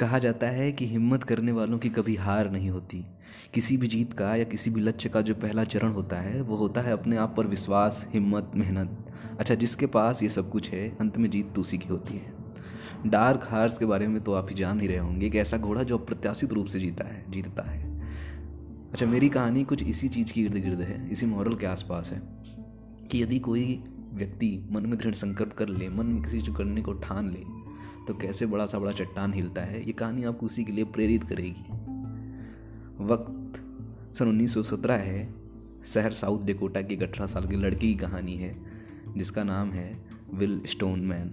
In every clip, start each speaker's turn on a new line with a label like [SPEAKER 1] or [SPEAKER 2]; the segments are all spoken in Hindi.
[SPEAKER 1] कहा जाता है कि हिम्मत करने वालों की कभी हार नहीं होती। किसी भी जीत का या किसी भी लक्ष्य का जो पहला चरण होता है, वो होता है अपने आप पर विश्वास, हिम्मत, मेहनत। अच्छा जिसके पास ये सब कुछ है, अंत में जीत तो उसी की होती है। डार्क हार्स के बारे में तो आप ही जान ही रहे होंगे एक ऐसा घोड़ा जो अप्रत्याशित रूप से जीता है, जीतता है। अच्छा मेरी कहानी कुछ इसी चीज़ की इर्द गिर्द है, इसी मॉरल के आसपास है कि यदि कोई व्यक्ति मन में दृढ़ संकल्प कर ले, मन में किसी चीज़ करने को ठान ले तो कैसे बड़ा सा बड़ा चट्टान हिलता है, ये कहानी आपको उसी के लिए प्रेरित करेगी। वक्त सन 1917 है, शहर साउथ डेकोटा की अठारह साल की लड़की की कहानी है, जिसका नाम है विल स्टोन मैन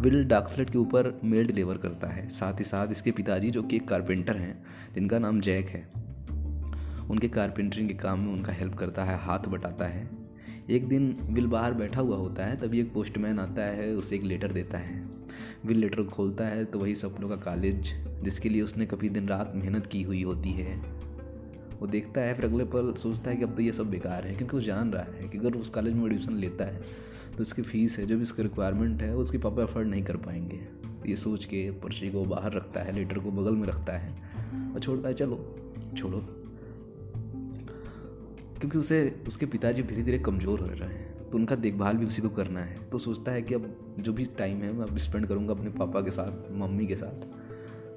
[SPEAKER 1] विल डाक्सलेट के ऊपर मेल डिलीवर करता है, साथ ही साथ इसके पिताजी जो कि एक कारपेंटर हैं, जिनका नाम जैक है। उनके कारपेंटरिंग के काम में उनका हेल्प करता है, हाथ बटाता है एक दिन विल बाहर बैठा हुआ होता है, तभी एक पोस्टमैन आता है, उसे एक लेटर देता है। विल लेटर खोलता है तो वही सपनों का कॉलेज जिसके लिए उसने कभी दिन रात मेहनत की हुई होती है। वो देखता है, फिर अगले पल सोचता है कि अब तो ये सब बेकार है, क्योंकि वो जान रहा है कि अगर उस कॉलेज में एडमिशन लेता है तो उसकी फ़ीस है जो भी उसकी रिक्वायरमेंट है, उसके पापा अफोर्ड नहीं कर पाएँगे। ये सोच के पर्ची को बाहर रखता है लेटर को बगल में रखता है और छोड़ता है, चलो, छोड़ो। क्योंकि उसे, उसके पिताजी धीरे धीरे कमज़ोर हो रहे हैं। तो उनका देखभाल भी उसी को करना है। तो सोचता है कि अब जो भी टाइम है, मैं अब स्पेंड करूँगा अपने पापा के साथ, मम्मी के साथ।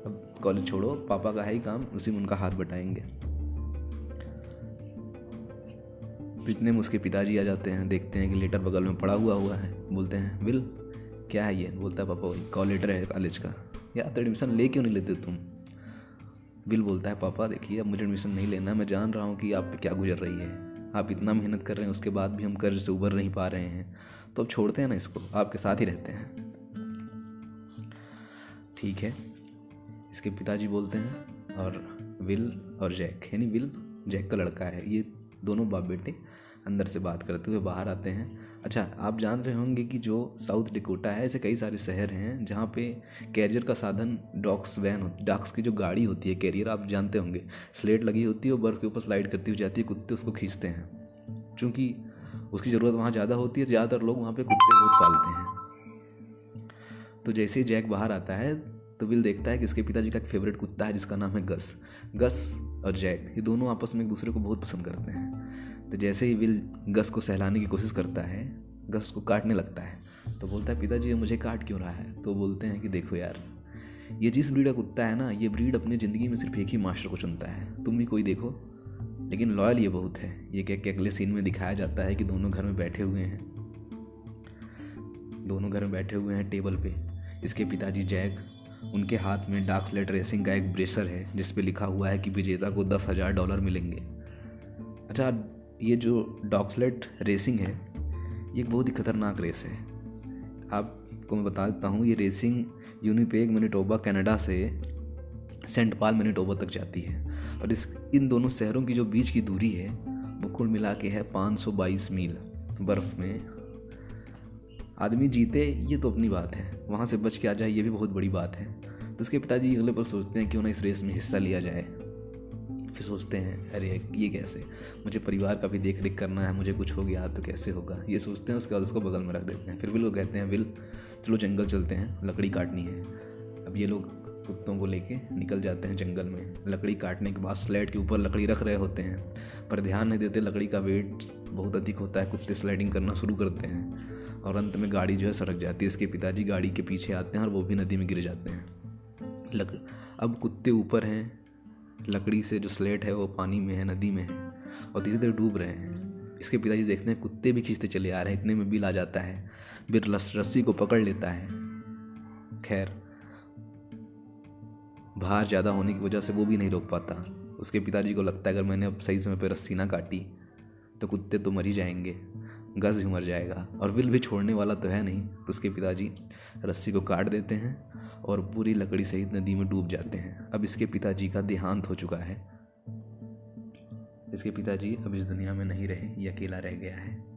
[SPEAKER 1] अब कॉलेज छोड़ो, पापा का है ही काम, उसी में उनका हाथ बटाएँगे। इतने में उसके पिताजी आ जाते हैं, देखते हैं कि लेटर बगल में पड़ा हुआ हुआ है। बोलते हैं, विल, क्या है ये? बोलता है पापा कॉल लेटर है कॉलेज का। यार तो एडमिशन ले क्यों नहीं लेते तुम। विल बोलता है, पापा, देखिए, अब मुझे एडमिशन नहीं लेना, मैं जान रहा हूँ कि आप पे क्या गुजर रही है। आप इतना मेहनत कर रहे हैं, उसके बाद भी हम कर्ज से उभर नहीं पा रहे हैं। तो अब छोड़ते हैं ना इसको, आपके साथ ही रहते हैं। ठीक है, इसके पिताजी बोलते हैं, और विल और जैक, यानी विल, जैक का लड़का है, ये दोनों बाप बेटे अंदर से बात करते हुए बाहर आते हैं। अच्छा आप जान रहे होंगे कि जो साउथ डिकोटा है, ऐसे कई सारे शहर हैं जहाँ पे कैरियर का साधन डॉक्स वैन डॉक्स की जो गाड़ी होती है, कैरियर, आप जानते होंगे। स्लेट लगी होती है और बर्फ़ के ऊपर स्लाइड करती हुई जाती है, कुत्ते उसको खींचते हैं। चूँकि उसकी ज़रूरत वहाँ ज़्यादा होती है, ज़्यादातर लोग वहाँ पर कुत्ते बहुत पालते हैं। तो जैसे ही जैक बाहर आता है तो विल देखता है कि इसके पिताजी का एक फेवरेट कुत्ता है, जिसका नाम है गस। गस और जैक, ये दोनों आपस में एक दूसरे को बहुत पसंद करते हैं। तो जैसे ही विल गस को सहलाने की कोशिश करता है, गस को काटने लगता है तो बोलता है, पिताजी, ये मुझे काट क्यों रहा है? तो बोलते हैं कि, देखो यार, ये जिस ब्रीड का कुत्ता है ना, ये ब्रीड अपनी ज़िंदगी में सिर्फ़ एक ही मास्टर को चुनता है। तुम भी कोई देखो, लेकिन लॉयल ये बहुत है। ये क्या क्या अगले सीन में दिखाया जाता है कि दोनों घर में बैठे हुए हैं? दोनों घर में बैठे हुए हैं टेबल पे। इसके पिताजी जैक, उनके हाथ में डार्क स्लेट रेसिंग का एक ब्रेसर है, जिस पे लिखा हुआ है कि विजेता को दस हज़ार डॉलर मिलेंगे। अच्छा ये जो डॉक्सलेट रेसिंग है, ये एक बहुत ही खतरनाक रेस है। आपको मैं बता देता हूँ, ये रेसिंग यूनिपेग मैनिटोबा, कनाडा से सेंट पाल मैनिटोबा तक जाती है। और इस, इन दोनों शहरों की जो बीच की दूरी है, वो कुल मिला के है 522 मील बर्फ़ में। आदमी जीते, ये तो अपनी बात है। वहाँ से बच के आ जाए, ये भी बहुत बड़ी बात है। तो उसके पिताजी अगले पर सोचते हैं क्यों ना इस रेस में हिस्सा लिया जाए। फिर सोचते हैं, अरे, ये कैसे? मुझे परिवार का भी देख रेख करना है, मुझे कुछ हो गया तो कैसे होगा? ये सोचते हैं, उसके बाद उसको बगल में रख देते हैं। फिर भी लोग कहते हैं, विल, चलो जंगल चलते हैं, लकड़ी काटनी है। अब ये लोग कुत्तों को लेके निकल जाते हैं जंगल में। लकड़ी काटने के बाद स्लाइड के ऊपर लकड़ी रख रहे होते हैं, पर ध्यान नहीं देते लकड़ी का वेट बहुत अधिक होता है, कुत्ते स्लाइडिंग करना शुरू करते हैं और अंत में गाड़ी जो है सड़क जाती है। इसके पिताजी गाड़ी के पीछे आते हैं और वो भी नदी में गिर जाते हैं। लक, अब कुत्ते ऊपर हैं लकड़ी से जो स्लेट है वो पानी में है, नदी में है, और धीरे धीरे डूब रहे हैं। इसके पिताजी देखते हैं, कुत्ते भी खींचते चले आ रहे हैं, इतने में बिल आ जाता है बिर रस्सी को पकड़ लेता है। खैर, भार ज़्यादा होने की वजह से वो भी नहीं रोक पाता। उसके पिताजी को लगता है, अगर मैंने अब सही समय पर रस्सी ना काटी तो कुत्ते तो मर ही जाएँगे। गज भी मर जाएगा और विल भी छोड़ने वाला तो है नहीं। तो उसके पिताजी रस्सी को काट देते हैं और पूरी लकड़ी सहित नदी में डूब जाते हैं। अब इसके पिताजी का देहांत हो चुका है। इसके पिताजी अब इस दुनिया में नहीं रहे, ये अकेला रह गया है।